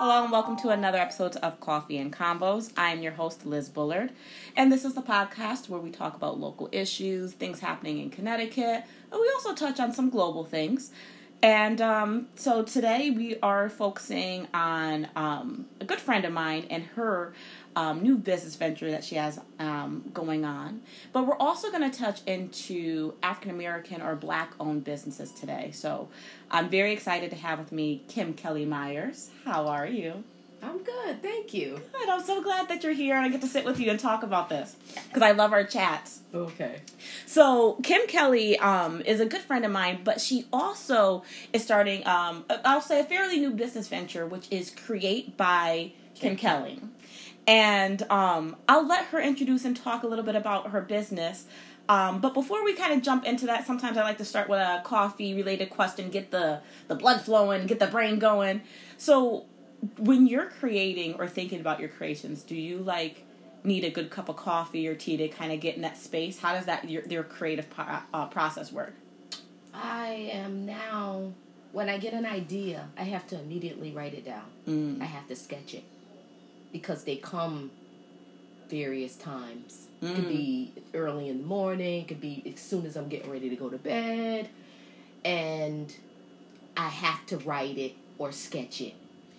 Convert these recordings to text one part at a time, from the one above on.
Hello and welcome to another episode of Coffee and Combos. I am your host, Liz Bullard, and this is the podcast where we talk about local issues, things happening in Connecticut, and we also touch on some global things. And um, so today we are focusing on um, a good friend of mine and her um, new business venture that she has um, going on. But we're also going to touch into African American or Black owned businesses today. So I'm very excited to have with me Kim Kelly Myers. How are you? I'm good, thank you. Good. I'm so glad that you're here and I get to sit with you and talk about this because I love our chats. Okay. So Kim Kelly um, is a good friend of mine, but she also is starting, um, I'll say, a fairly new business venture, which is Create by Kim, Kim Kelly. And um, I'll let her introduce and talk a little bit about her business. Um, but before we kind of jump into that, sometimes I like to start with a coffee related question, get the, the blood flowing, get the brain going. So when you're creating or thinking about your creations, do you like need a good cup of coffee or tea to kind of get in that space? How does that your your creative pro- uh, process work? I am now, when I get an idea, I have to immediately write it down. Mm. I have to sketch it because they come various times. It Mm. could be early in the morning, it could be as soon as I'm getting ready to go to bed, and I have to write it or sketch it.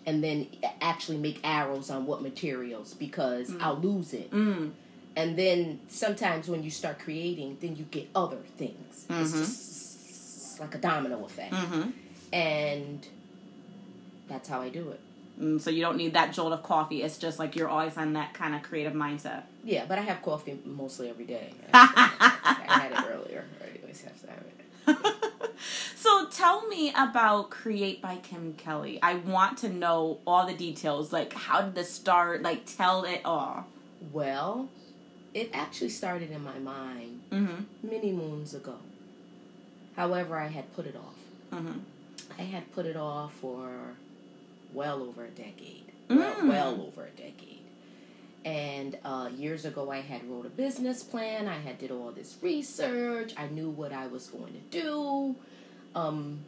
And then actually make arrows on what materials because I'll lose it. Mm. and then sometimes when you start creating then you get other things it's Mhm. just it's like a domino effect Mm-hmm. and that's how i do it Mm, so you don't need that jolt of coffee. It's just like you're always on that kind of creative mindset. yeah but i have coffee mostly every day i had it earlier i always have to have it so tell me about Create by Kim Kelly. I want to know all the details. Like how did this start? Like tell it all. well it actually started in my mind Mm-hmm. many moons ago however i had put it off Mm-hmm. i had put it off for well over a decade well, Mm. well over a decade and uh, years ago i had wrote a business plan i had did all this research i knew what i was going to do um,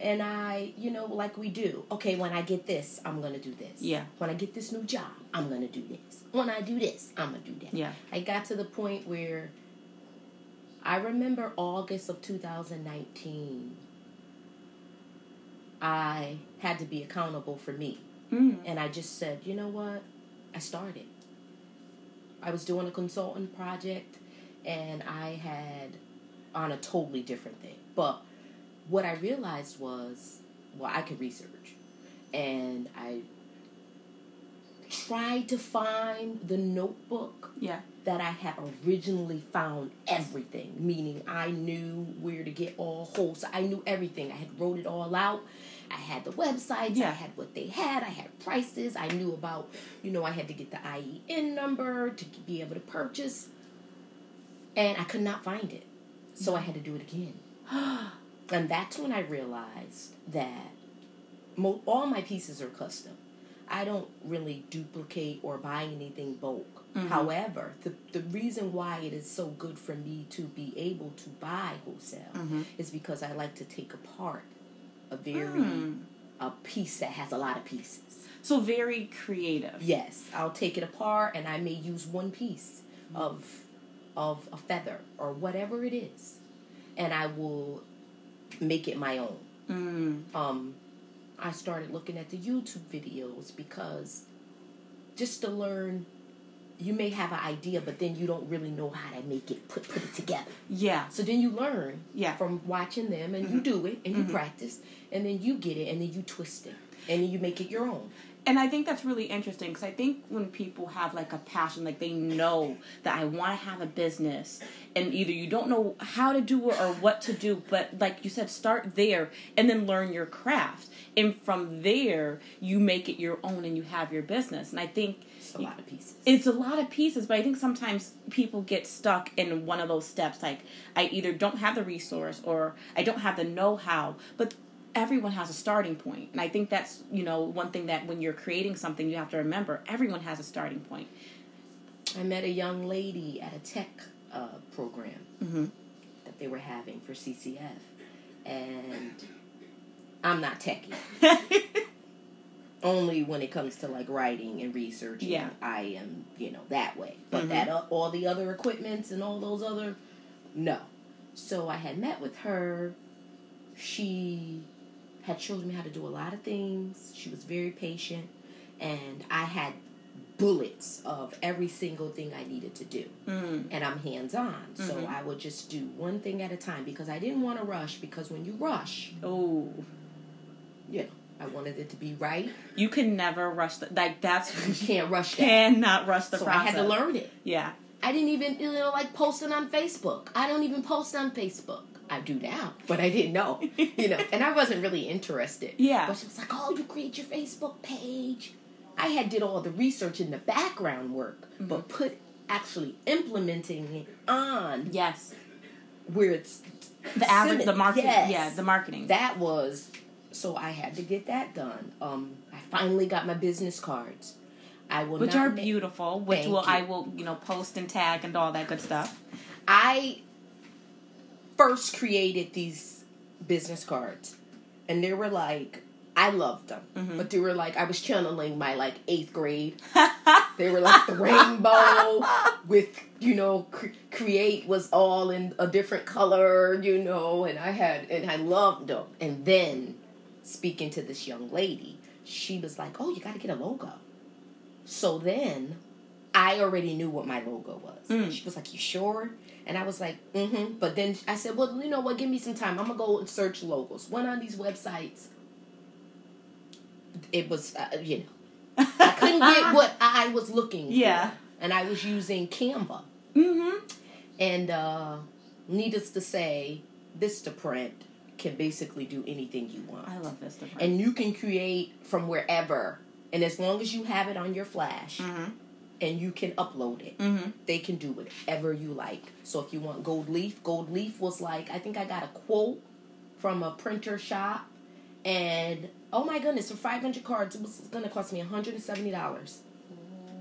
and i you know like we do okay when i get this i'm going to do this Yeah. when i get this new job i'm going to do this when i do this i'm going to do that Yeah. i got to the point where i remember august of 2019 i had to be accountable for me Mm. and I just said, you know what? I started. I was doing a consultant project and I had on a totally different thing. But what I realized was, well, I could research. And I tried to find the notebook Yeah. that I had originally found everything, meaning I knew where to get all holes. I knew everything. I had wrote it all out. I had the websites. Yeah. I had what they had. I had prices. I knew about, you know, I had to get the EIN number to be able to purchase. And I could not find it. So I had to do it again. And that's when I realized that mo- all my pieces are custom. I don't really duplicate or buy anything bulk. Mhm. However, the, the reason why it is so good for me to be able to buy wholesale Mhm. is because I like to take apart a very Mm. a piece that has a lot of pieces. So very creative. Yes, I'll take it apart and I may use one piece of of a feather or whatever it is, and I will make it my own. Mm. Um, I started looking at the YouTube videos because just to learn, you may have an idea, but then you don't really know how to make it put put it together. Yeah. So then you learn Yeah. from watching them, and you do it, and you Mhm. practice, and then you get it, and then you twist it, and then you make it your own. And I think that's really interesting because I think when people have like a passion, like they know that I want to have a business, and either you don't know how to do it or what to do, but like you said, start there and then learn your craft. And from there, you make it your own and you have your business. And I think It's a lot of pieces. it's a lot of pieces, but I think sometimes people get stuck in one of those steps. Like, I either don't have the resource or I don't have the know how, but everyone has a starting point. And I think that's, you know, one thing that when you're creating something, you have to remember everyone has a starting point. I met a young lady at a tech uh, program Mm-hmm. that they were having for CCF, and I'm not techie. Only when it comes to like writing and researching, Yeah. I am you know that way. But Mhm. that uh, all the other equipments and all those other, no. So I had met with her. She had showed me how to do a lot of things. She was very patient, and I had bullets of every single thing I needed to do. Mm. And I'm hands on, so Mhm. I would just do one thing at a time because I didn't want to rush. Because when you rush, Oh, yeah. I wanted it to be right. you can never rush. The, like that's You can't rush that. cannot rush the so process. I had to learn it. Yeah. I didn't even, you know, like posting on Facebook. I don't even post on Facebook. I do now, but I didn't know, you know, and I wasn't really interested. Yeah. But she was like, "Oh, you create your Facebook page." I had did all the research in the background work, but put actually implementing it on Yes. where it's The average, the market. yes. Yeah, the marketing. that was so I had to get that done. Um, I finally got my business cards. I will which are beautiful, which will you. I will you know post and tag and all that good stuff. I first created these business cards, and they were like, I loved them, Mhm. but they were like, I was channeling my like eighth grade. They were like the rainbow with, you know, cre- create was all in a different color, you know, and I had, and I loved them. And then speaking to this young lady, she was like, Oh, you got to get a logo. So then I already knew what my logo was. Mm. She was like, You sure? And I was like, mm hmm. But then I said, Well, you know what? Give me some time. I'm going to go and search logos. Went on these websites. It was, uh, you know, I couldn't get what I was looking for. Yeah. And I was using Canva. Mm-hmm. And uh, needless to say, Vistaprint can basically do anything you want. I love different. And you can create from wherever. And as long as you have it on your flash mm-hmm. and you can upload it, Mm-hmm. they can do whatever you like. So if you want gold leaf, gold leaf was like, I think I got a quote from a printer shop. And oh my goodness, for 500 cards, it was going to cost me $170.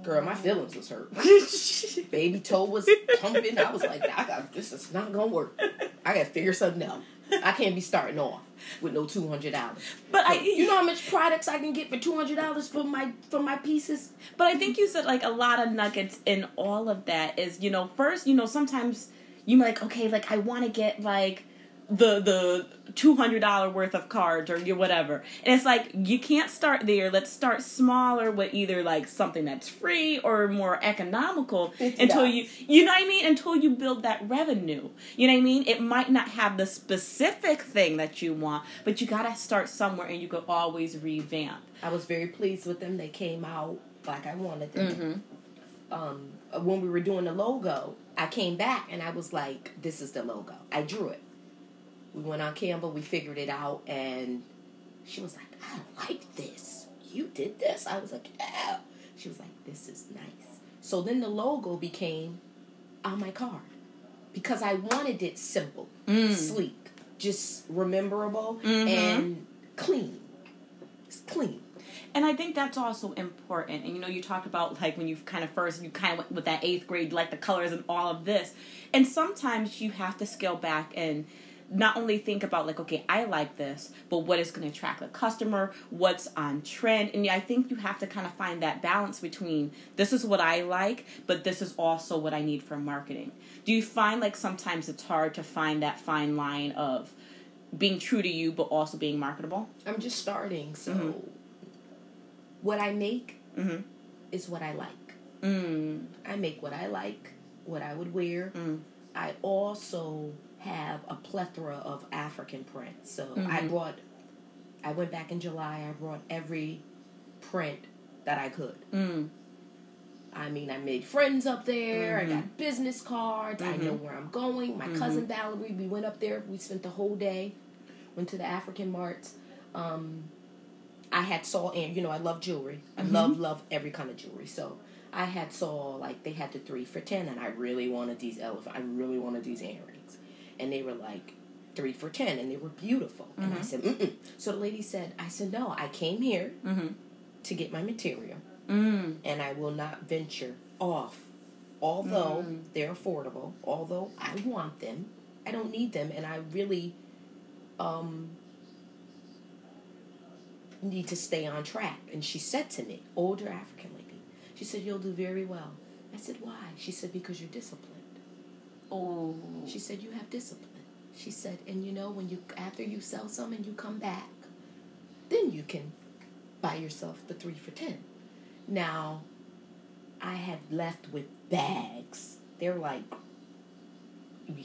Girl, my feelings was hurt. Baby toe was pumping. I was like, I got this is not gonna work. I gotta figure something out. I can't be starting off with no two hundred dollars. But I, You know how much products I can get for two hundred dollars for my for my pieces? But I think you said like a lot of nuggets in all of that is, you know, first, you know, sometimes you like, okay, like I want to get like the the two hundred dollar worth of cards or whatever, and it's like you can't start there. Let's start smaller with either like something that's free or more economical Fifty until you you know what I mean until you build that revenue. You know what I mean? It might not have the specific thing that you want, but you gotta start somewhere, and you could always revamp. I was very pleased with them. They came out like I wanted them. Mm-hmm. Um, when we were doing the logo, I came back and I was like, "This is the logo." I drew it. We went on Canva. We figured it out, and she was like, "I don't like this. You did this." I was like, "Yeah." She was like, "This is nice." So then the logo became on my card because I wanted it simple, Mm. sleek, just rememberable, Mhm. and clean. It's clean. And I think that's also important. And you know, you talk about like when you kind of first, you kind of went with that eighth grade, like the colors and all of this. And sometimes you have to scale back and not only think about like, okay, I like this, but what is going to attract the customer, what's on trend. And I think you have to kind of find that balance between this is what I like, but this is also what I need for marketing. Do you find like sometimes it's hard to find that fine line of being true to you, but also being marketable? I'm just starting, so Mhm. what I make Mm-hmm. is what I like. Mm. I make what I like, what I would wear. Mm. I also have a plethora of African prints. So I Mhm. brought, I went back in July, I brought every print that I could. Mm. I mean, I made friends up there. Mhm. I got business cards. I know where I'm going. My Mhm. cousin Valerie, we went up there. We spent the whole day. Went to the African marts. Um, I had saw and you know I love jewelry. I love love every kind of jewelry. So I had saw like they had the three for ten, and I really wanted these elephant. I really wanted these earrings, and they were like three for ten, and they were beautiful. And I Mhm. said, Mm-mm. so the lady said, I said no. I came here Mm-hmm. to get my material Mm. and I will not venture off. Although Mm. they're affordable, although I want them, I don't need them, and I really, um, need to stay on track. And she said to me, older African lady, she said, You'll do very well. I said, Why? She said, Because you're disciplined. Oh. She said, You have discipline. She said, And you know, when you after you sell some and you come back, then you can buy yourself the three for ten. Now, I had left with bags. They're like,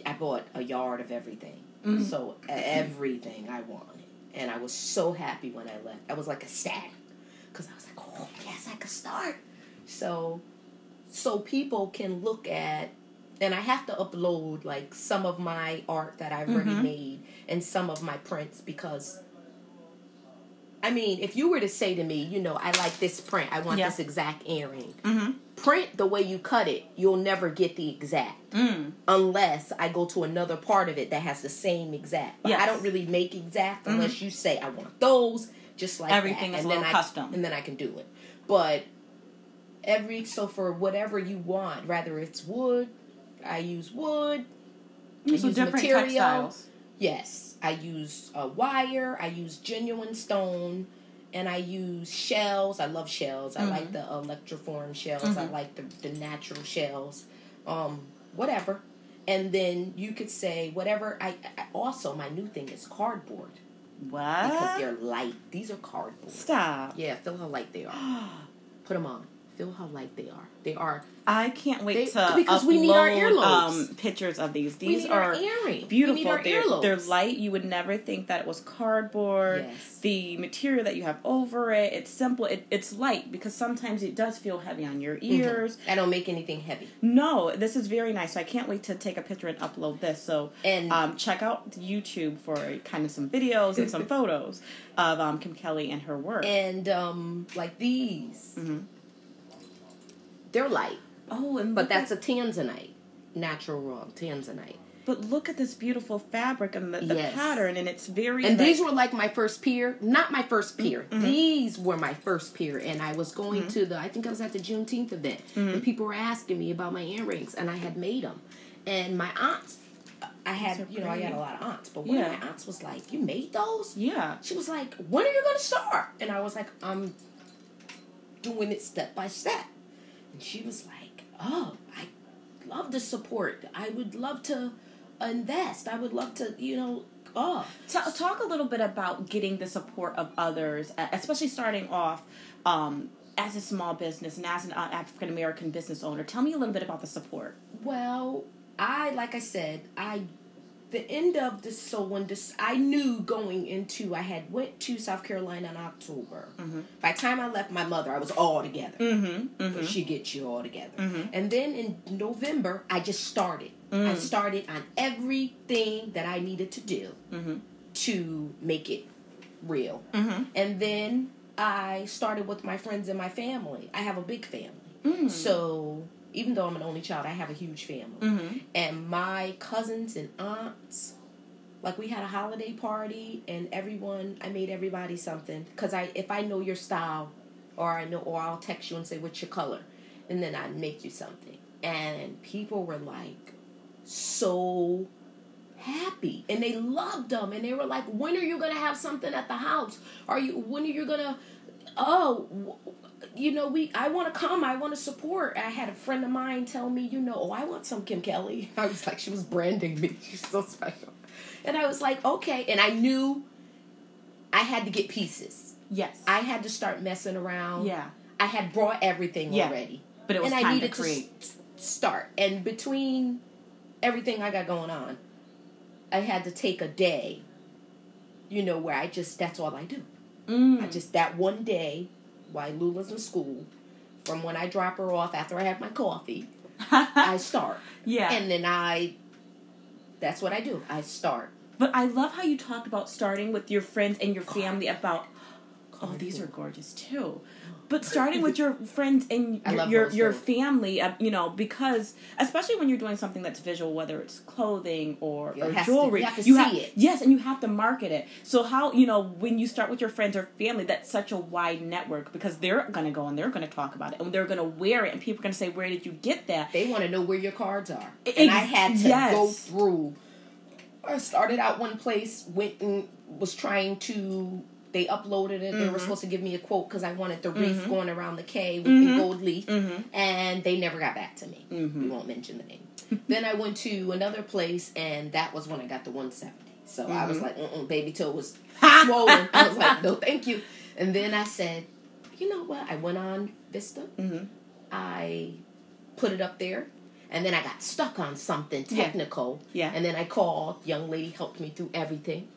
I bought a yard of everything. Mhm. So everything I wanted. And I was so happy when I left. I was like a stack. Because I was like, oh, yes, I could start. So, so people can look at, and I have to upload like some of my art that I've already Mhm. made and some of my prints because I mean, if you were to say to me, you know, I like this print, I want Yeah. this exact earring. Mm-hmm. Print the way you cut it, you'll never get the exact Mm. unless I go to another part of it that has the same exact. But Yes. I don't really make exact unless you say I want those, just like Everything that. is and then little I, custom. and then I can do it. But every so for whatever you want, whether it's wood, I use wood. I So use different material. textiles. Yes, I use a wire. I use genuine stone, and I use shells. I love shells. I like the electroform shells. I Mhm. like the the natural shells. Um, whatever. And then you could say whatever. I, I also my new thing is cardboard What? because they're light. These are cardboard. Stop. Yeah, feel how light they are. Put them on. Feel how light they are. They are. I can't wait They- to because upload we need our um, earlobes. pictures of these. These are beautiful. We need our they're, they're light. You would never think that it was cardboard. Yes. The material that you have over it, it's simple. It, it's light because sometimes it does feel heavy on your ears. I don't make anything heavy. No, this is very nice. So I can't wait to take a picture and upload this. So And um, check out YouTube for kind of some videos and some photos of um, Kim Kelly and her work. and um like these Mhm. They're light oh, and but that's at, a tanzanite natural raw tanzanite but look at this beautiful fabric and the, the Yes. pattern, and it's very and like- these were like my first peer not my first peer Mm-hmm. these were my first peer and i was going to the i think i was at the juneteenth event Mm-hmm. and people were asking me about my earrings and i had made them and my aunts i had you know i had a lot of aunts but one Yeah. of my aunts was like you made those yeah. She was like, "When are you going to start?" And I was like, "I'm doing it step by step." And she was like, "Oh, I love the support. I would love to invest. I would love to, you know, oh." Ta- talk a little bit about getting the support of others, especially starting off um, as a small business and as an uh, African American business owner. Tell me a little bit about the support. Well, I like I said, I the end of this so when this I knew going into I had went to South Carolina in October. By the time I left my mother, I was all together. Mm-hmm. But she gets you all together. Mhm. And then in November, I just started. I started on everything that I needed to do Mm-hmm. to make it real. Mm-hmm. And then I started with my friends and my family. I have a big family. Mm. So even though I'm an only child, I have a huge family. Mm-hmm. And my cousins and aunts, like we had a holiday party, and everyone, I made everybody something. Because I, if I know your style, or I know, or I'll text you and say what's your color, and then I make you something, and people were like so happy. And they loved them and they were like when are you gonna have something at the house? Are you when are you gonna oh w- you know we i want to come i want to support i had a friend of mine tell me you know oh i want some kim kelly i was like she was branding me she's so special and i was like okay and i knew i had to get pieces Yes. i had to start messing around yeah. i had brought everything Yeah. already But it was and I time needed to create. s- start. And between everything I got going on, I had to take a day, you know, where I just that's all I do. Mm. I just that one day while Lula's in school, from when I drop her off after I have my coffee, I start. yeah. And then I that's what I do. I start. But I love how you talked about starting with your friends and your oh. family about. Oh, these are gorgeous too. Oh. But starting with your friends and your your, your family, uh, you know, because especially when you're doing something that's visual, whether it's clothing or, or has to- jewelry, you have to see it. yes, and you have to market it. So how you know when you start with your friends or family, that's such a wide network because they're gonna go and they're gonna talk about it and they're gonna wear it and people are gonna say, "Where did you get that?" They want to know where your cards are. And I had to yes. go through. I started out one place, went and was trying to they uploaded it. They Mm-hmm. were supposed to give me a quote because I wanted the wreath going around the K with Mm-hmm. the gold leaf, and they never got back to me. We won't mention the name. then I went to another place, and that was when I got the 170. So I was Mm-hmm. like, baby toe was swollen. I was like, no, thank you. And then I said, you know what? I went on Vista. I put it up there. And then I got stuck on something technical. Yeah. Yeah. And then I called. Young lady helped me through everything.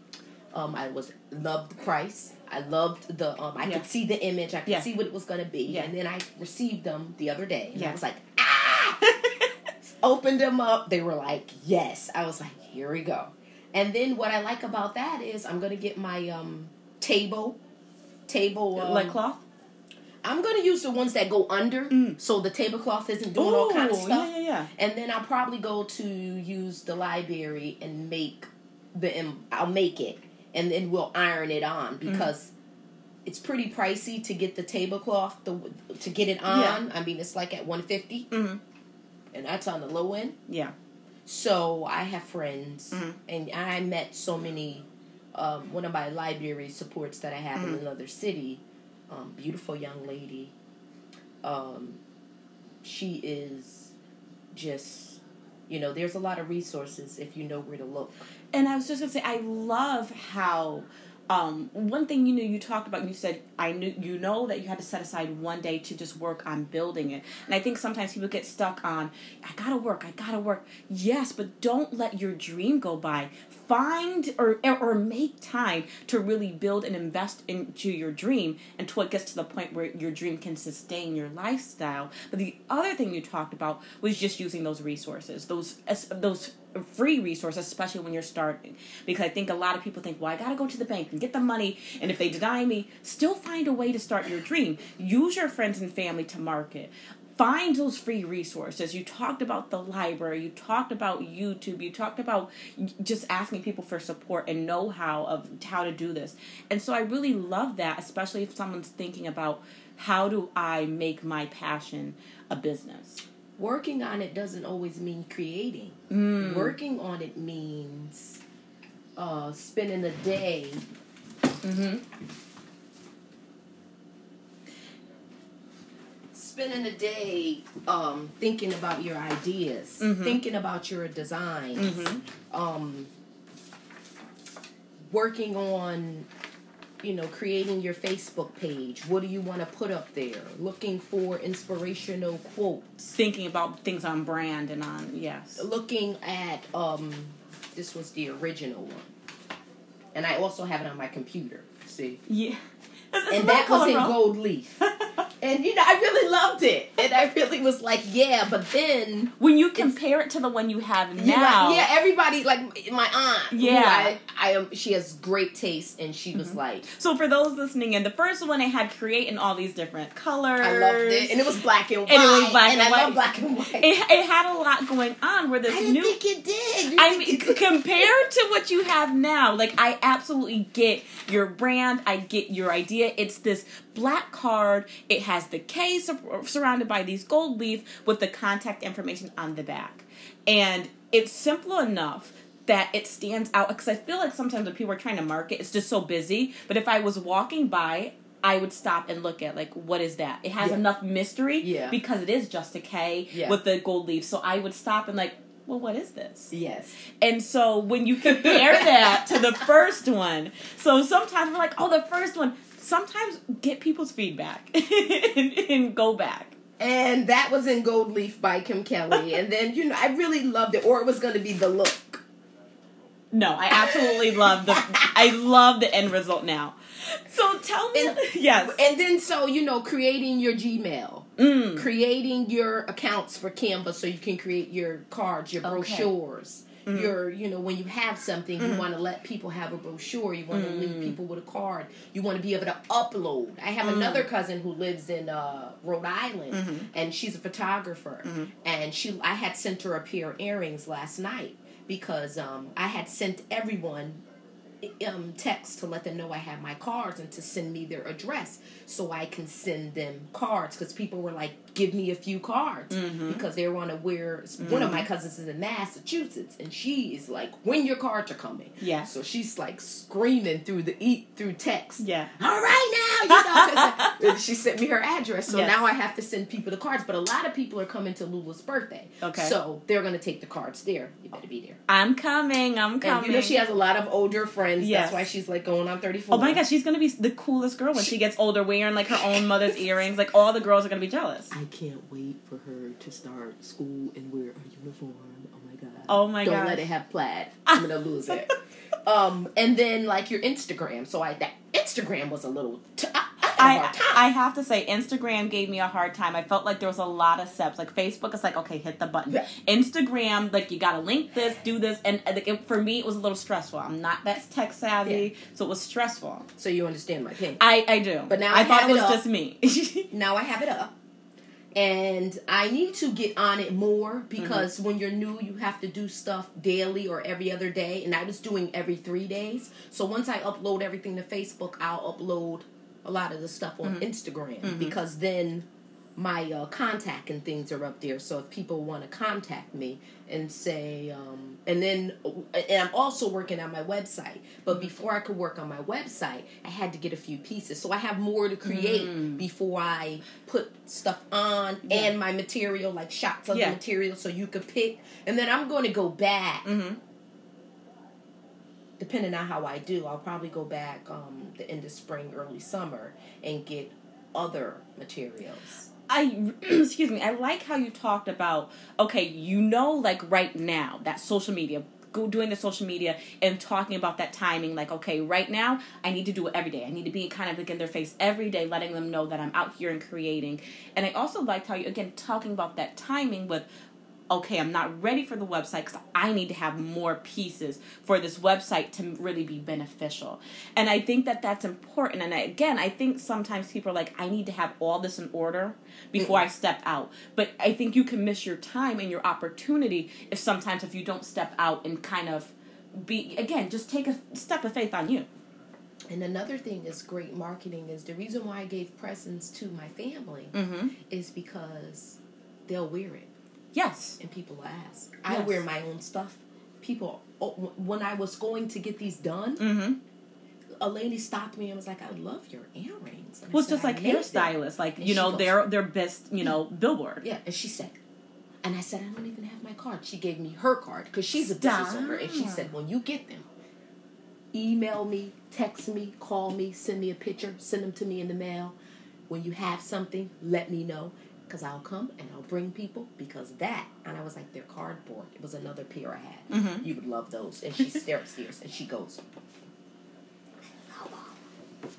Um, I was loved the price. I loved the. Um, I Yeah. could see the image. I could Yeah. see what it was going to be. Yeah. And then I received them the other day. And. I was like, ah! Opened them up. They were like, yes. I was like, here we go. And then what I like about that is I'm going to get my um, table. Table. Um, like cloth. I'm going to use the ones that go under, Mm. so the tablecloth isn't doing all kind of Ooh, stuff. Yeah, yeah, yeah. And then I'll probably go to use the library and make the. I'll make it, and then we'll iron it on Mm-hmm. because it's pretty pricey to get the tablecloth the, to get it on. Yeah. I mean, it's like at 150, Mhm. and that's on the low end. Yeah. So I have friends, Mhm. and I met so many. Um, one of my library supports that I have Mm-hmm. in another city, um, beautiful young lady. Um, she is just, you know, there's a lot of resources if you know where to look. And I was just gonna say, I love how um, one thing you know you talked about. You said I knew you know that you had to set aside one day to just work on building it. And I think sometimes people get stuck on I gotta work, I gotta work. Yes, but don't let your dream go by. Find or or make time to really build and invest into your dream until it gets to the point where your dream can sustain your lifestyle. But the other thing you talked about was just using those resources, those those free resources, especially when you're starting. Because I think a lot of people think, well, I got to go to the bank and get the money, and if they deny me, still find a way to start your dream. Use your friends and family to market. Find those free resources. You talked about the library, you talked about YouTube, you talked about just asking people for support and know how of how to do this. And so I really love that, especially if someone's thinking about how do I make my passion a business. Working on it doesn't always mean creating. Mm. Working on it means uh, spending a day Mm-hmm. Spending a day um, thinking about your ideas, Mhm. thinking about your designs, Mhm. um, working on, you know, creating your Facebook page. What do you want to put up there? Looking for inspirational quotes. Thinking about things on brand and on yes. Looking at um, this was the original one, and I also have it on my computer. See, Yeah. It's- and that was in gold leaf. And you know, I really loved it, and I really was like, yeah. But then, when you compare it to the one you have you know, now, yeah, everybody like my aunt. Yeah. I, I am. She has great taste, and she was mm-hmm. like, So for those listening in, the first one it had create in all these different colors. I loved it, and it was black and white, And it was black and I white. love black and white. It, it had a lot going on. Where this I new, think it did. You I mean, compared to what you have now, like I absolutely get your brand. I get your idea. It's this black card. It has the K sur- surrounded by these gold leaf with the contact information on the back, and it's simple enough that it stands out. Because I feel like sometimes when people are trying to market, it's just so busy. But if I was walking by. I would stop and look at like what is that? It has Yeah. enough mystery Yeah. because it is just a K Yeah. with the gold leaf. So I would stop and like, well, what is this? yes, And so when you compare that to the first one, so sometimes we're like, oh, the first one. Sometimes get people's feedback and, and go back. and that was in gold leaf by Kim Kelly, and then you know, I really loved it. Or it was going to be the look. No, I absolutely love the. I love the end result now. So tell me, And- yes, And then so you know, creating your Gmail. mm, creating your accounts for Canva so you can create your cards, your Okay. brochures. Mhm. Your, you know, when you have something, you Mhm. want to let people have a brochure. You want to Mm. leave people with a card. You want to be able to upload. I have Mm. another cousin who lives in uh, Rhode Island, Mhm. and she's a photographer. And she, I had sent her a pair of earrings last night because um, I had sent everyone um, text to let them know I have my cards and to send me their address so I can send them cards because people were like, give me a few cards Mm-hmm. because they want to wear. One of my cousins is in Massachusetts and she is like, when your cards are coming. Yeah. So she's like screaming through the eat through text. Yeah. All right now, you know. 'cause, she sent me her address, so Yes. now I have to send people the cards. But a lot of people are coming to Lula's birthday. Okay. So they're gonna take the cards there. You better be there. I'm coming. I'm coming. And you know she has a lot of older friends. Yes. That's why she's like going on thirty four. Oh my gosh, she's gonna be the coolest girl when she gets older, wearing like her own mother's earrings. Like all the girls are gonna be jealous. I can't wait for her to start school and wear a uniform. Oh my god. Oh my god. Don't gosh. let it have plaid. I'm gonna lose it. Um, and then like your Instagram. So I that Instagram was a little. T- I, I, had a I hard time. I have to say Instagram gave me a hard time. I felt like there was a lot of steps. Like Facebook is like okay, hit the button. Yeah. Instagram like you gotta link this, do this, and like, it, for me it was a little stressful. I'm not that tech savvy, so it was stressful. so you understand my pain. I I do, But now I, I thought it it was up. just me. now I have it up. And I need to get on it more because mm-hmm. when you're new, you have to do stuff daily or every other day. And I was doing every three days. So once I upload everything to Facebook, I'll upload a lot of the stuff on mm-hmm. Instagram mm-hmm. because then my uh, contact and things are up there. So if people want to contact me and say, um, and then, and I'm also working on my website. But before I could work on my website, I had to get a few pieces. So I have more to create before I put stuff on and my material, like shots of Yeah. the material, so you could pick. And then I'm going to go back. Mhm. Depending on how I do, I'll probably go back um, the end of spring, early summer, and get other materials. I excuse me. I like how you talked about okay, you know, like right now that social media, doing the social media and talking about that timing. Like okay, right now I need to do it every day. I need to be kind of like in their face every day, letting them know that I'm out here and creating. And I also liked how you again talking about that timing with. Okay, I'm not ready for the website because I need to have more pieces for this website to really be beneficial. And I think that that's important. And I, again, I think sometimes people are like, I need to have all this in order before I step out. But I think you can miss your time and your opportunity if sometimes if you don't step out and kind of be again, just take a step of faith on you. And another thing is great marketing is the reason why I gave presents to my family Mm-hmm. is because they'll wear it Yes. and people ask. I wear my own stuff. People, oh, when I was going to get these done, Mm-hmm. a lady stopped me and was like, "I love your earrings." And Well, it's said, just like made them." hairstylists, like And you know, goes- their their best, you know, billboard. Yeah, and she said, and I said, I don't even have my card. She gave me her card because she's a business Stop. owner, and she said, when you get them, email me, text me, call me, send me a picture, send them to me in the mail. When you have something, let me know because I'll come and I'll bring people because that. And I was like, they're cardboard. It was another pair I had. Mhm. You would love those. And she's there upstairs, and she goes,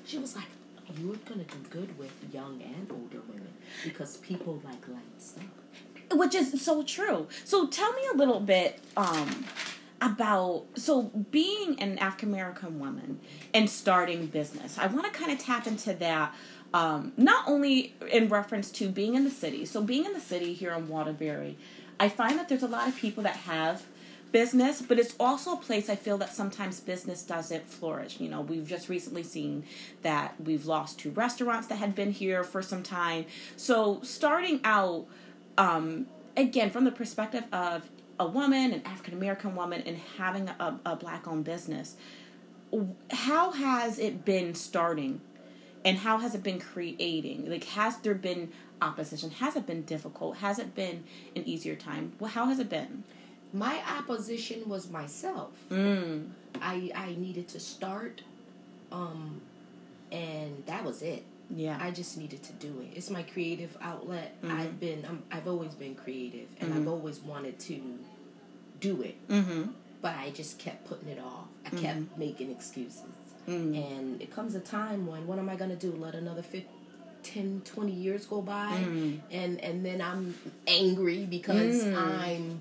she was like, you're gonna do good with young and older women because people like light stuff. which is so true. So tell me a little bit um, about so being an African American woman and starting business. I want to kind of tap into that. Um, not only in reference to being in the city, so being in the city here in Waterbury, I find that there's a lot of people that have business, but it's also a place I feel that sometimes business doesn't flourish. You know, we've just recently seen that we've lost two restaurants that had been here for some time. So starting out, um, again, from the perspective of a woman, an African American woman, and having a, a black owned business, how has it been starting? And how has it been creating? Like, has there been opposition? Has it been difficult? Has it been an easier time? Well, how has it been? My opposition was myself. Mm. I I needed to start, um, and that was it. Yeah. I just needed to do it. It's my creative outlet. Mhm. I've been I'm, I've always been creative, and I've Mhm. always wanted to do it, mm-hmm. but I just kept putting it off. I kept making excuses. Mm. And it comes a time when, what am I going to do? Let another 15, 10, 20 years go by? Mm. And, and then I'm angry because Mm. I'm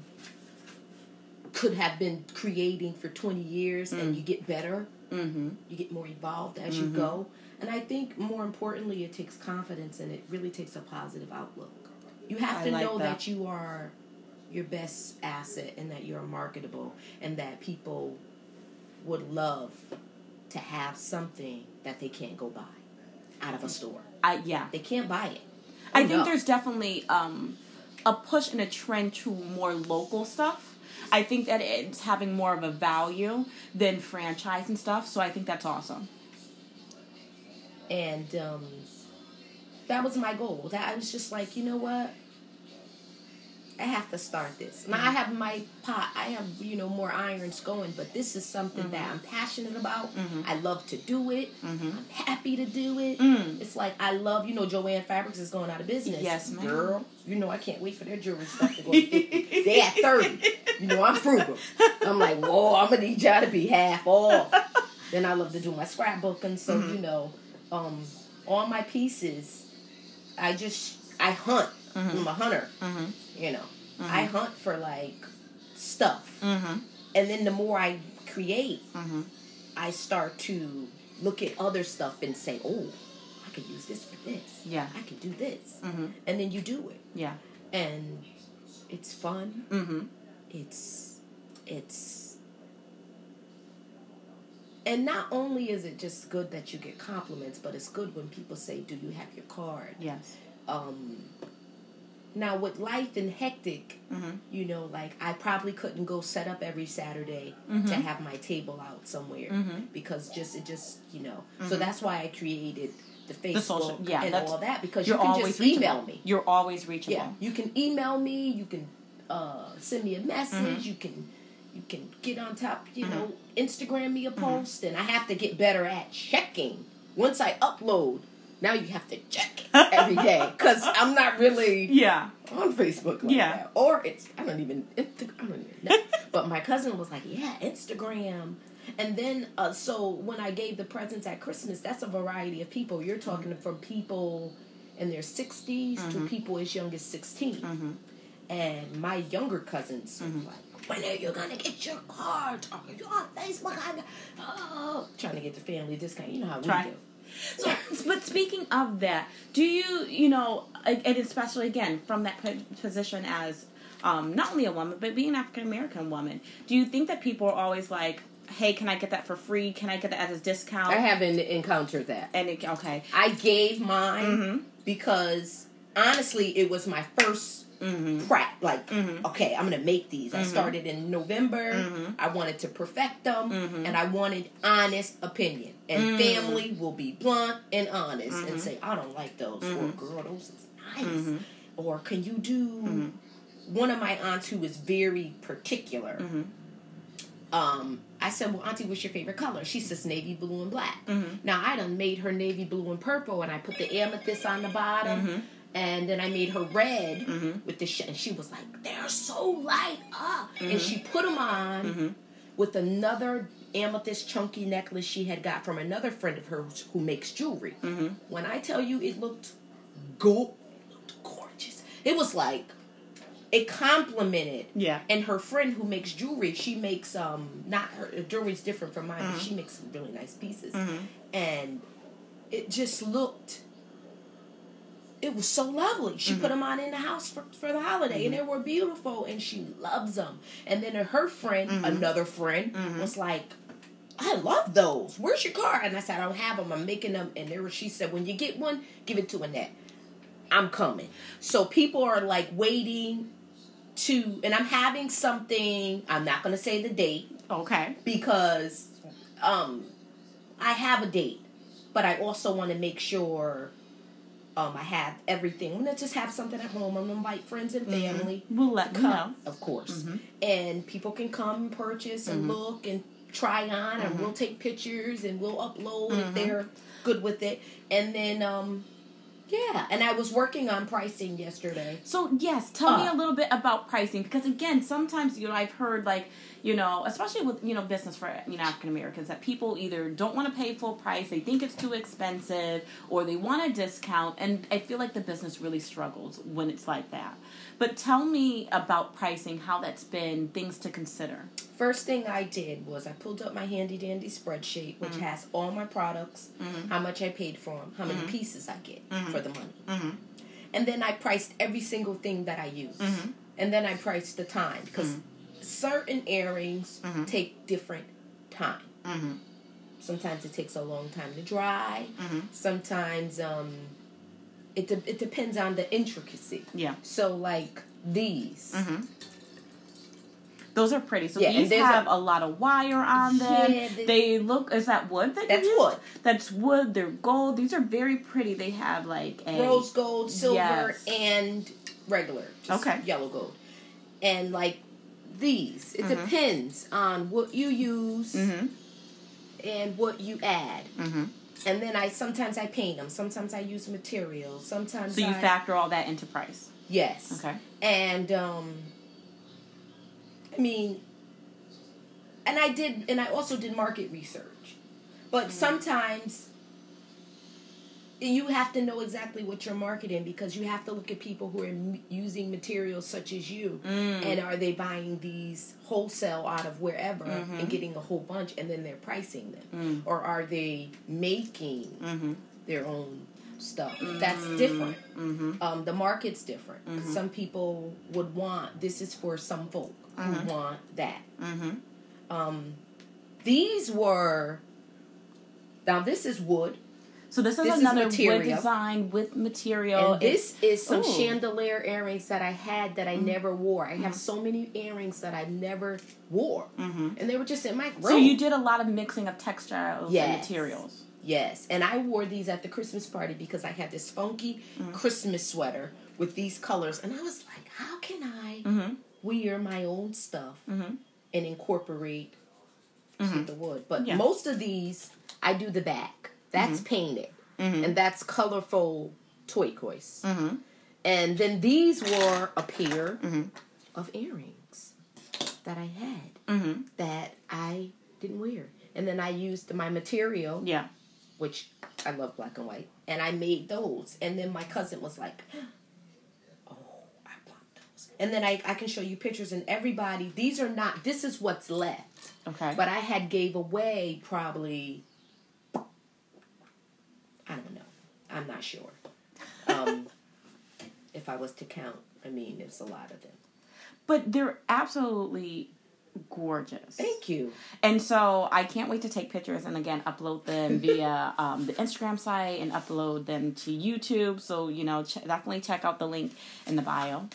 could have been creating for 20 years and Mm. you get better Mm-hmm. you get more evolved as you Mhm. go and i think more importantly it takes confidence and it really takes a positive outlook you have I to like know that. that. you are your best asset and that you're marketable and that people would love to have something that they can't go buy out of a store. I yeah. They can't buy it. I think no. there's definitely um, a push and a trend to more local stuff. I think that it's having more of a value than franchise and stuff. So I think that's awesome. and um, that was my goal. That I was just like, you know what? I have to start this. Now I have my pot. I have you know more irons going, but this is something that I'm passionate about. I love to do it. I'm happy to do it. Mm. It's like I love you know Jo-Ann Fabrics is going out of business. Yes, ma'am. girl. You know I can't wait for their jewelry stuff to go they at thirty. You know I'm frugal. I'm like, whoa, I'm gonna need y'all to be half off. then I love to do my scrapbooking, so Mm-hmm. you know, um, on my pieces, I just I hunt. Mm-hmm. I'm a hunter. You know, I hunt for like stuff, Mm-hmm. and then the more I create, Mm-hmm. I start to look at other stuff and say, oh, I could use this for this. Yeah. I could do this, Mm-hmm. and then you do it, Yeah. and it's fun. Mm-hmm. It's it's and not only is it just good that you get compliments, but it's good when people say, "Do you have your card?" Yes. Um, now with life and hectic, Mm-hmm. you know, like I probably couldn't go set up every Saturday Mhm. to have my table out somewhere Mhm. because just it just you know. So that's why I created the Facebook social- yeah, and all that because you can just reachable. email me. You're always reachable. Yeah, you can email me. You can uh, send me a message. Mm-hmm. You can you can get on top. You know, Instagram me a post, and I have to get better at checking. Once I upload, now you have to check every day because I'm not really Yeah. on Facebook like Yeah. that. Or it's I don't even I don't even know. but my cousin was like, yeah, Instagram. And then uh, so when I gave the presents at Christmas, that's a variety of people. You're talking from people in their 60s to people as young as 16. Mm-hmm. And my younger cousins were like, when are you gonna get your card? Are you on Facebook? I'm, oh, trying to get the family discount. You know how we Try. do. So, but speaking of that, do you, you know, and especially again from that position as um, not only a woman but being an African American woman, do you think that people are always like, "Hey, can I get that for free? Can I get that as a discount?" I haven't encountered that. and it, okay, I gave mine Mm-hmm. because honestly, it was my first mm-hmm. prep. Like, Mhm. okay, I'm gonna make these. I Mhm. started in November. Mhm. I wanted to perfect them, Mhm. and I wanted honest opinion. And Mm. family will be blunt and honest and say, I don't like those, or girl, those is nice, or can you do? One of my aunts who is very particular. Um, I said, "Well, Auntie, what's your favorite color?" She says navy blue and black. Mhm. Now I done made her navy blue and purple, and I put the amethyst on the bottom, Mhm. And then I made her red Mhm. with the sh- and she was like, "They're so light up," Mhm. and she put them on Mhm. with another amethyst chunky necklace she had got from another friend of hers who makes jewelry. Mhm. When I tell you, it looked go, it looked gorgeous. It was like it complimented. Yeah. and her friend who makes jewelry, she makes um not her jewelry's different from mine, but Mhm. she makes some really nice pieces. Mhm. And it just looked it was so lovely. She Mm-hmm. put them on in the house for, for the holiday, and they were beautiful, and she loves them. And then her friend, Mm-hmm. another friend, was like, "I love those. Where's your car?" And I said, "I don't have them. I'm making them." And there, was- she said, "When you get one, give it to Annette. I'm coming." So people are like waiting to, and I'm having something. I'm not going to say the date Okay. because um, I have a date, but I also want to make sure um, I have everything. I'm gonna just have something at home. I'm gonna invite friends and family. We'll let Come, know. of course, Mhm. and people can come and purchase and Mhm. look and try on, and Mhm. we'll take pictures and we'll upload if Mhm. they're good with it, and then um, yeah. And I was working on pricing yesterday. So yes, tell me Uh. a little bit about pricing because again, sometimes you know I've heard like you know, especially with you know business for you know African Americans that people either don't want to pay full price, they think it's too expensive, or they want a discount, and I feel like the business really struggles when it's like that. But tell me about pricing, how that's been, things to consider. First thing I did was I pulled up my handy dandy spreadsheet, which has all my products, Mhm. how much I paid for them, how many Mhm. pieces I get Mhm. for the money. Mm-hmm. And then I priced every single thing that I use. Mhm. And then I priced the time because certain earrings take different time. Mm-hmm. Sometimes it takes a long time to dry. Mm-hmm. Sometimes um, it de- it depends on the intricacy. Yeah. So like these. Mm-hmm. Those are pretty. So Yeah, these have a- a, lot of wire on them. Yeah, they- they, look. Is that wood? That you That's wood. That's wood. They're gold. These are very pretty. They have like a rose gold, silver, Yes. and regular. Just Okay. Yellow gold. And like these, it depends on what you use Mm-hmm. and what you add. Mm-hmm. And then I sometimes I paint them. Sometimes I use materials. Sometimes So you I, factor all that into price. yes. Okay. And um, I mean, and I did, and I also did market research. But mm-hmm. sometimes you have to know exactly what you're marketing because you have to look at people who are m- using materials such as you. Mm. And are they buying these wholesale out of wherever mm-hmm. and getting a whole bunch and then they're pricing them? Mm. Or are they making mm-hmm. their own stuff? Mm. That's different. Um, the market's different. Some people would want this is for some folk who uh-huh. want that. Mm-hmm. Um, these were now this is wood. So this is This is another wood material. design with material. And this is some Ooh. chandelier earrings that I had that I mm-hmm. never wore. I have mm-hmm. so many earrings that I never wore, and they were just in my room. so you did a lot of mixing of textiles and materials. yes, and I wore these at the Christmas party because I had this funky Christmas sweater with these colors, and I was like, how can I wear my own stuff mm-hmm. and incorporate mm-hmm. the wood? But Yeah. most of these, I do the back. That's mm-hmm. painted, and that's colorful turquoise. And then these were a pair of earrings that I had that I didn't wear. And then I used my material, Yeah. which I love black and white, and I made those. And then my cousin was like, Oh, I want those. And then I, I can show you pictures, and everybody, these are not, this is what's left. Okay. But I had gave away probably, I don't know. I'm not sure. Um, if I was to count, I mean, it's a lot of them. but they're absolutely gorgeous. Thank you. And so I can't wait to take pictures and again upload them via um, the Instagram site and upload them to YouTube. So you know, ch- definitely check out the link in the bio.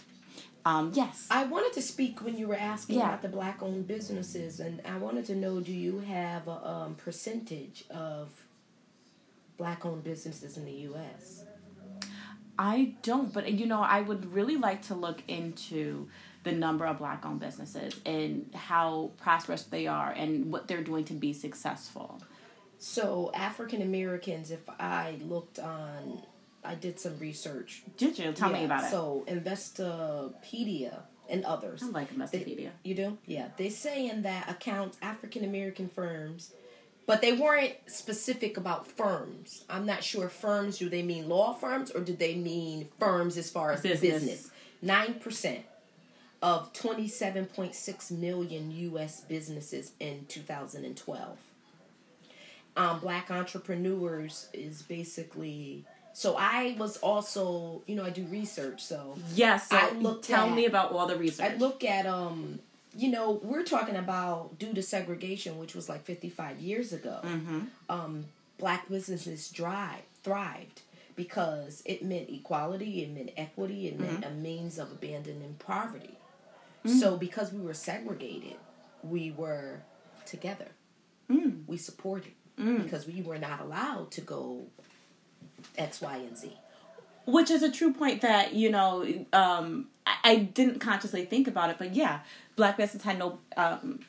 Um, yes. I wanted to speak when you were asking Yeah. about the black-owned businesses, and I wanted to know: Do you have a um, percentage of black-owned businesses in the U.S.? I don't, but you know, I would really like to look into the number of black owned businesses and how prosperous they are and what they're doing to be successful. So African Americans, if I looked on, I did some research. Did you? Tell me about it. So Investopedia and others. I like Investopedia. You do? Yeah. They say in that account African American firms, but they weren't specific about firms. I'm not sure firms, do they mean law firms or do they mean firms as far as Business. business? 9% of 27.6 million U.S. businesses in 2012. Um, black entrepreneurs is basically. So I was also, you know, I do research, so Yes. So I looked tell at- me about all the research. I look at um you know we're talking about due to segregation which was like 55 years ago. Mm-hmm. Um black businesses drive thrived because it meant equality it meant equity it meant mm-hmm. a means of abandoning poverty. Mm. So because we were segregated we were together. Mm. We supported mm. because we were not allowed to go x y and z Which is a true point that, you know, um, I, I didn't consciously think about it, but yeah, black business had no um,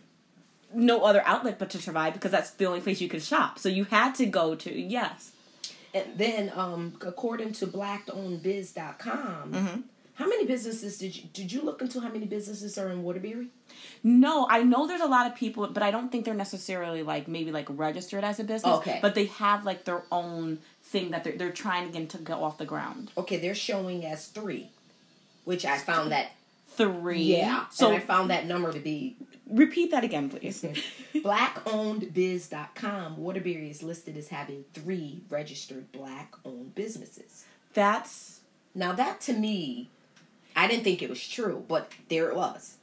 no other outlet but to survive because that's the only place you could shop. So you had to go to, yes. And then, um, according to blackownedbiz.com, Mm-hmm. How many businesses did you did you look into? How many businesses are in Waterbury? No, I know there's a lot of people, but I don't think they're necessarily like maybe like registered as a business. Okay. But they have like their own thing that they're they're trying to get to go off the ground. Okay, they're showing as three, which I found that Three. yeah. So I found that number to be repeat that again, please. blackownedbiz.com. Waterbury is listed as having three registered black-owned businesses. That's Now that to me, I didn't think it was true, but there it was.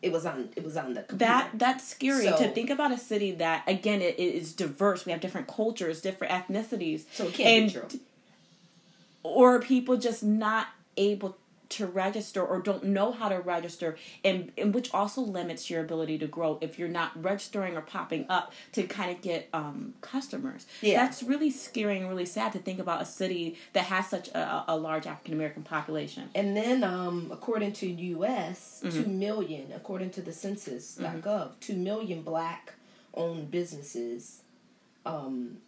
it was on it was on the computer. that that's scary So- to think about a city that again it, it is diverse. We have different cultures, different ethnicities, so it can't be true. or people just not able to register or don't know how to register and, and which also limits your ability to grow if you're not registering or popping up to kind of get um, customers Yeah. that's really scary and really sad to think about a city that has such a, a large african american population And then, um, according to U.S., Mm-hmm. two million, according to the census.gov, two million black-owned businesses, um,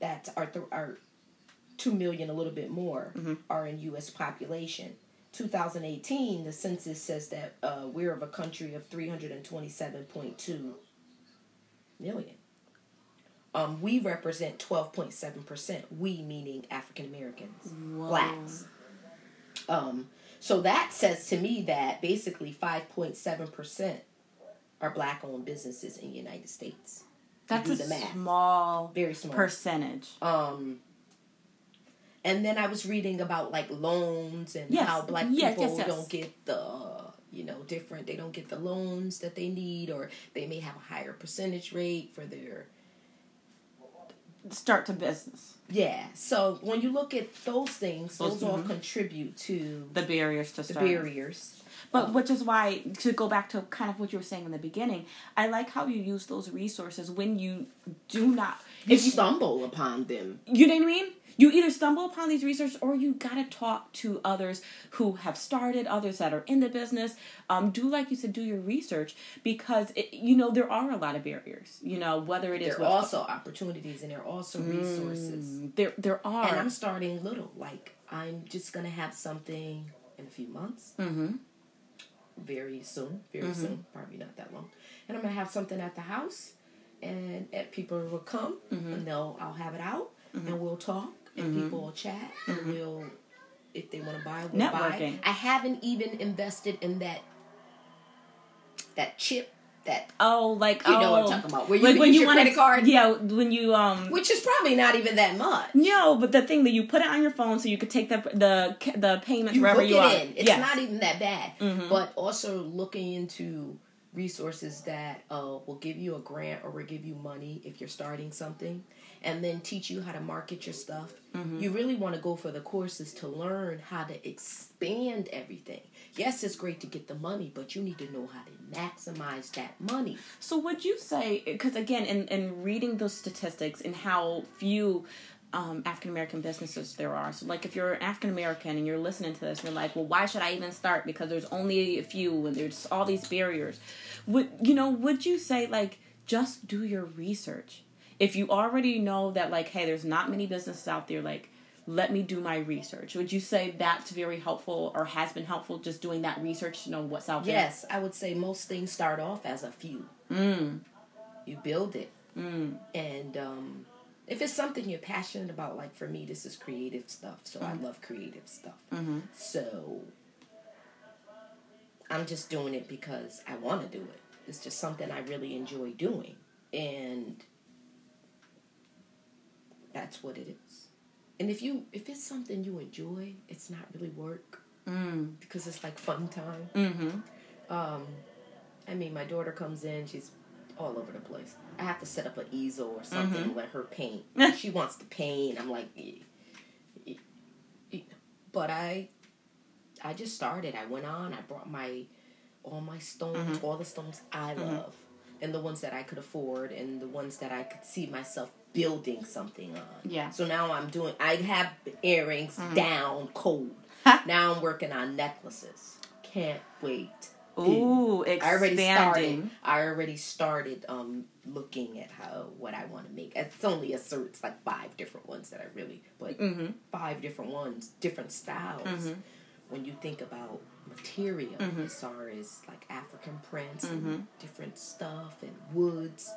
that are th- are two million, a little bit more, Mm-hmm. are in U.S. population. 2018, the census says that uh, we're of a country of 327.2 million. Um, we represent 12.7%. We meaning African Americans, blacks. Um, so that says to me that basically 5.7% are black owned businesses in the United States. that's a the math. small Very small. percentage Um, and then I was reading about like loans and Yes. how black Yes, people yes, don't get the you know different they don't get the loans that they need or they may have a higher percentage rate for their start to business. Yeah. So when you look at those things Those- those all mm-hmm. contribute to the barriers to the start. barriers. But oh. which is why to go back to kind of what you were saying in the beginning, I like how you use those resources when you do not you stumble upon them. You know what I mean? You either stumble upon these resources or you gotta talk to others who have started, others that are in the business. Um, do like you said, do your research because it, you know there are a lot of barriers. You know whether it is there are also opportunities and there are also resources Mm, there there are. and i'm starting little like i'm just gonna have something in a few months mm-hmm. very soon, very soon, probably not that long. And I'm gonna have something at the house, and, and people will come, and they'll I'll have it out, and we'll talk, and people will chat, and we'll if they want to buy, we'll Networking. buy. I haven't even invested in that that chip that Oh, like You oh, know what I'm talking about, where you like when you wanna- credit card. Yeah, when you um which is probably not even that much. No, but the thing that you put it on your phone so you could take the the the payments You wherever you it are. in. It's Yes. not even that bad. Mhm. But also looking into resources that uh, will give you a grant or will give you money if you're starting something and then teach you how to market your stuff. Mm-hmm. You really want to go for the courses to learn how to expand everything. Yes, it's great to get the money, but you need to know how to maximize that money. So would you say because again in in reading those statistics and how few um, African American businesses there are. So like if you're African American and you're listening to this, you're like, well, why should I even start? Because there's only a few and there's all these barriers. Would you know? Would you say like just do your research? If you already know that like, hey, there's not many businesses out there, like. Let me do my research. Would you say that's very helpful or has been helpful just doing that research to know what's out there? Yes, I would say most things start off as a few. Mm. You build it. Mm. and um, if it's something you're passionate about like for me this is creative stuff so i love creative stuff Mm-hmm. so i'm just doing it because i want to do it it's just something i really enjoy doing and that's what it is and if you if it's something you enjoy it's not really work Mm. because it's like fun time Mm-hmm. um, I mean, my daughter comes in, she's all over the place. I have to set up an easel or something and let her paint. she wants to paint. I'm like, "Eh, eh, eh." but I, I just started. I went on. I brought my, all my stones, all the stones I love, and the ones that I could afford, and the ones that I could see myself building something on. Yeah. So now I'm doing. I have earrings down cold. now I'm working on necklaces. Can't wait. Ooh, I already started. expanding. I already started um looking at how what I want to make. It's only a certain, it's like five different ones that I really, but Mm-hmm. five different ones, different styles. Mhm. When you think about material, Mhm. as far as like African prints and different stuff and woods,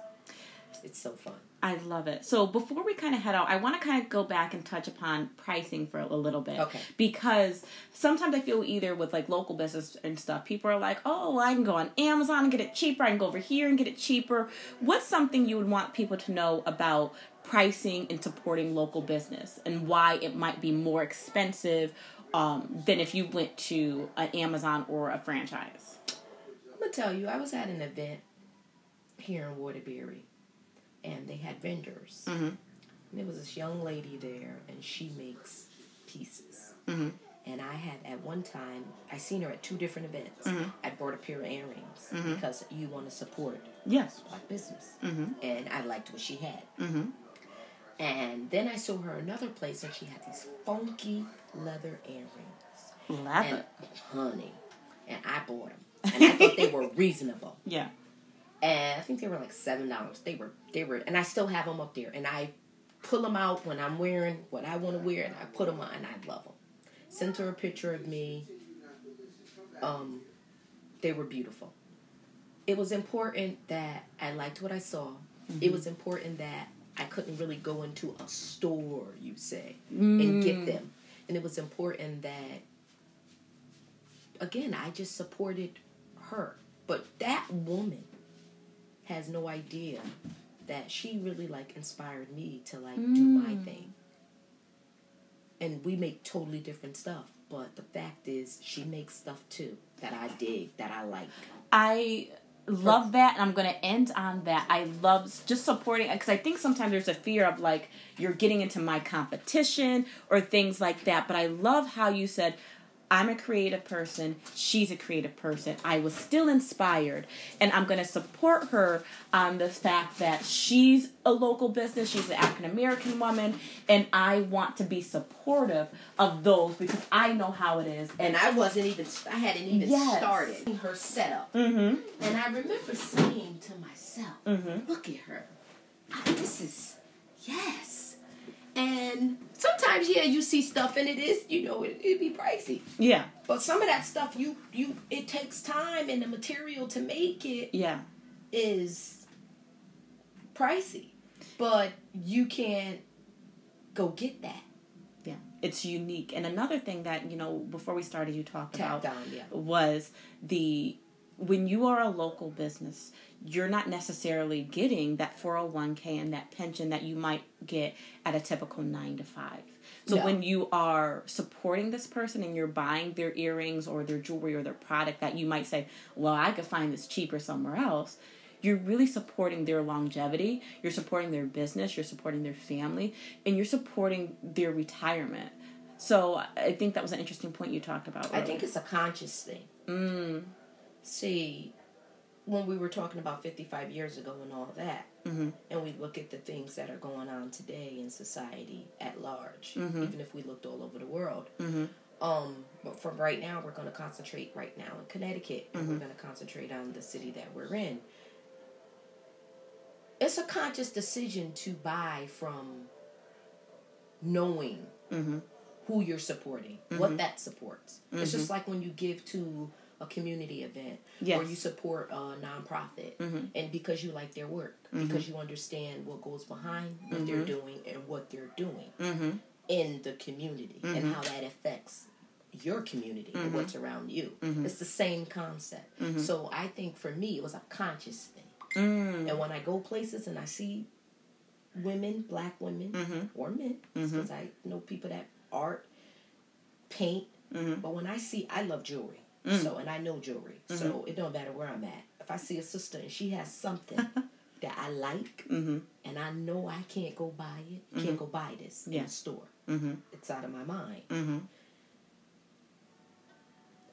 it's so fun. I love it. So before we kind of head out, I want to kind of go back and touch upon pricing for a little bit. Okay. Because sometimes I feel either with like local business and stuff, people are like, oh, I can go on Amazon and get it cheaper. I can go over here and get it cheaper. What's something you would want people to know about pricing and supporting local business and why it might be more expensive um, than if you went to an Amazon or a franchise? Let me tell you, I was at an event here in Waterbury, and they had vendors. Mm-hmm. And there was this young lady there, and she makes pieces. Mm-hmm. And I had at one time, I seen her at two different events. Mhm. I brought a pair of earrings Mhm. because you want to support Yes. black business, Mm-hmm. and I liked what she had. Mm-hmm. And then I saw her another place, and she had these funky leather earrings. Leather. And honey, and I bought them, and I thought they were reasonable. Yeah. And I think they were like seven dollars. They were, they were, and I still have them up there. And I pull them out when I'm wearing what I want to wear, and I put them on, and I love them. Sent her a picture of me. Um, they were beautiful. It was important that I liked what I saw. It was important that I couldn't really go into a store, you say, and get them. And it was important that, again, I just supported her. But that woman has no idea that she really like inspired me to like do hmm. my thing. And we make totally different stuff. But the fact is, she makes stuff too that I dig, that I like. I love that and i'm going to end on that i love just supporting because i think sometimes there's a fear of like you're getting into my competition or things like that but i love how you said i'm a creative person she's a creative person i was still inspired and i'm going to support her on the fact that she's a local business she's an african american woman and i want to be supportive of those because i know how it is And I wasn't even, I hadn't even Yes. started her setup. mm-hmm And I remember saying to myself, Mhm. look at her. This is, yes. And sometimes, yeah, you see stuff and it is, you know, it, it'd be pricey. yeah But some of that stuff, you, you, it takes time and the material to make it yeah is pricey. But you can't go get that. Yeah, it's unique. And another thing that you know before we started, you talked Tap about down, yeah. was the when you are a local business, you're not necessarily getting that 401k and that pension that you might get at a typical nine to five. So No. when you are supporting this person and you're buying their earrings or their jewelry or their product that you might say, well, I could find this cheaper somewhere else. You're really supporting their longevity. You're supporting their business. You're supporting their family, and you're supporting their retirement. So I think that was an interesting point you talked about. I think it's a conscious thing. Mm, See, when we were talking about 55 years ago and all that, Mhm. and we look at the things that are going on today in society at large, Mhm. even if we looked all over the world. Mhm. Um, but from right now, we're going to concentrate right now in Connecticut, and Mm-hmm. we're going to concentrate on the city that we're in. It's a conscious decision to buy from knowing Mhm. who you're supporting, Mm-hmm. what that supports. It's just like when you give to a community event or you support a nonprofit, Mhm. and because you like their work, Mm-hmm. because you understand what goes behind what they're doing and what they're doing Mhm. in the community and Mm-hmm. how that affects your community and what's around you. It's the same concept. So I think for me, it was a conscious thing. Mm. And when I go places and I see women, black women or men, because I know people that art, paint, but when I see, I love jewelry. So, and I know jewelry. So it don't matter where I'm at. If I see a sister and she has something that I like, Mhm. and I know I can't go buy it, can't go buy this in Yeah. a store. Mhm. It's out of my mind. Mhm.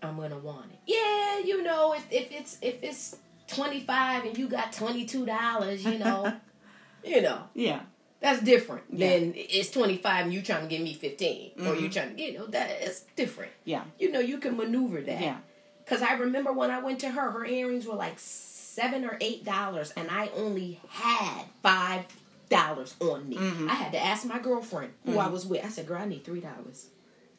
I'm gonna want it. Yeah, you know, if, if it's if it's twenty five and you got twenty two dollars, you know, you know, Yeah. That's different Yeah. than it's twenty five and you trying to give me 15 or Mm-hmm. you trying to, you know, that is different. Yeah. You know, you can maneuver that. Yeah. Cause I remember when I went to her, her earrings were like seven or eight dollars, and I only had five dollars on me. Mm-hmm. I had to ask my girlfriend who I was with. I said, "Girl, I need three dollars."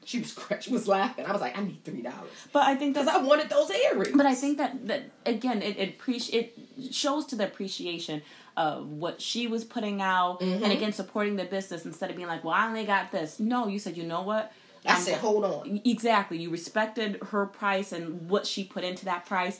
She was she was laughing. I was like, "I need three dollars." But I think Because I wanted those earrings. But I think that that again, it it, appreci- it shows to the appreciation of what she was putting out, Mm-hmm. and again supporting the business instead of being like, "Well, I only got this." No, you said, "You know what?" I said, hold on. exactly. You respected her price and what she put into that price.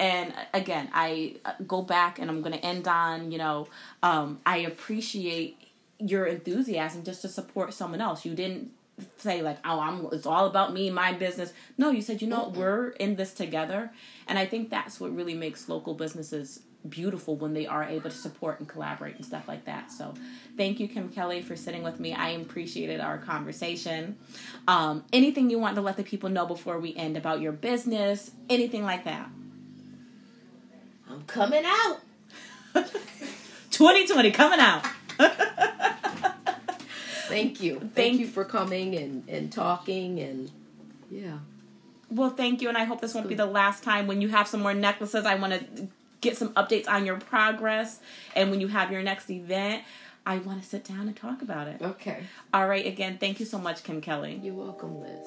And again, I uh, go back and I'm going to end on, you know, um, I appreciate your enthusiasm just to support someone else. You didn't say like, "Oh, I'm it's all about me, my business." No, you said, "You know, mm-hmm. we're in this together." And I think that's what really makes local businesses beautiful when they are able to support and collaborate and stuff like that. So, thank you, Kim Kelly, for sitting with me. I appreciated our conversation. Um, anything you want to let the people know before we end about your business, anything like that? I'm coming out. 2020 coming out. thank you. Thank, thank you for coming and, and talking and yeah. Well, thank you, and I hope this won't be the last time. When you have some more necklaces, I want to get some updates on your progress. And when you have your next event, I want to sit down and talk about it. Okay. All right. Again, thank you so much, Kim Kelly. You're welcome, Liz.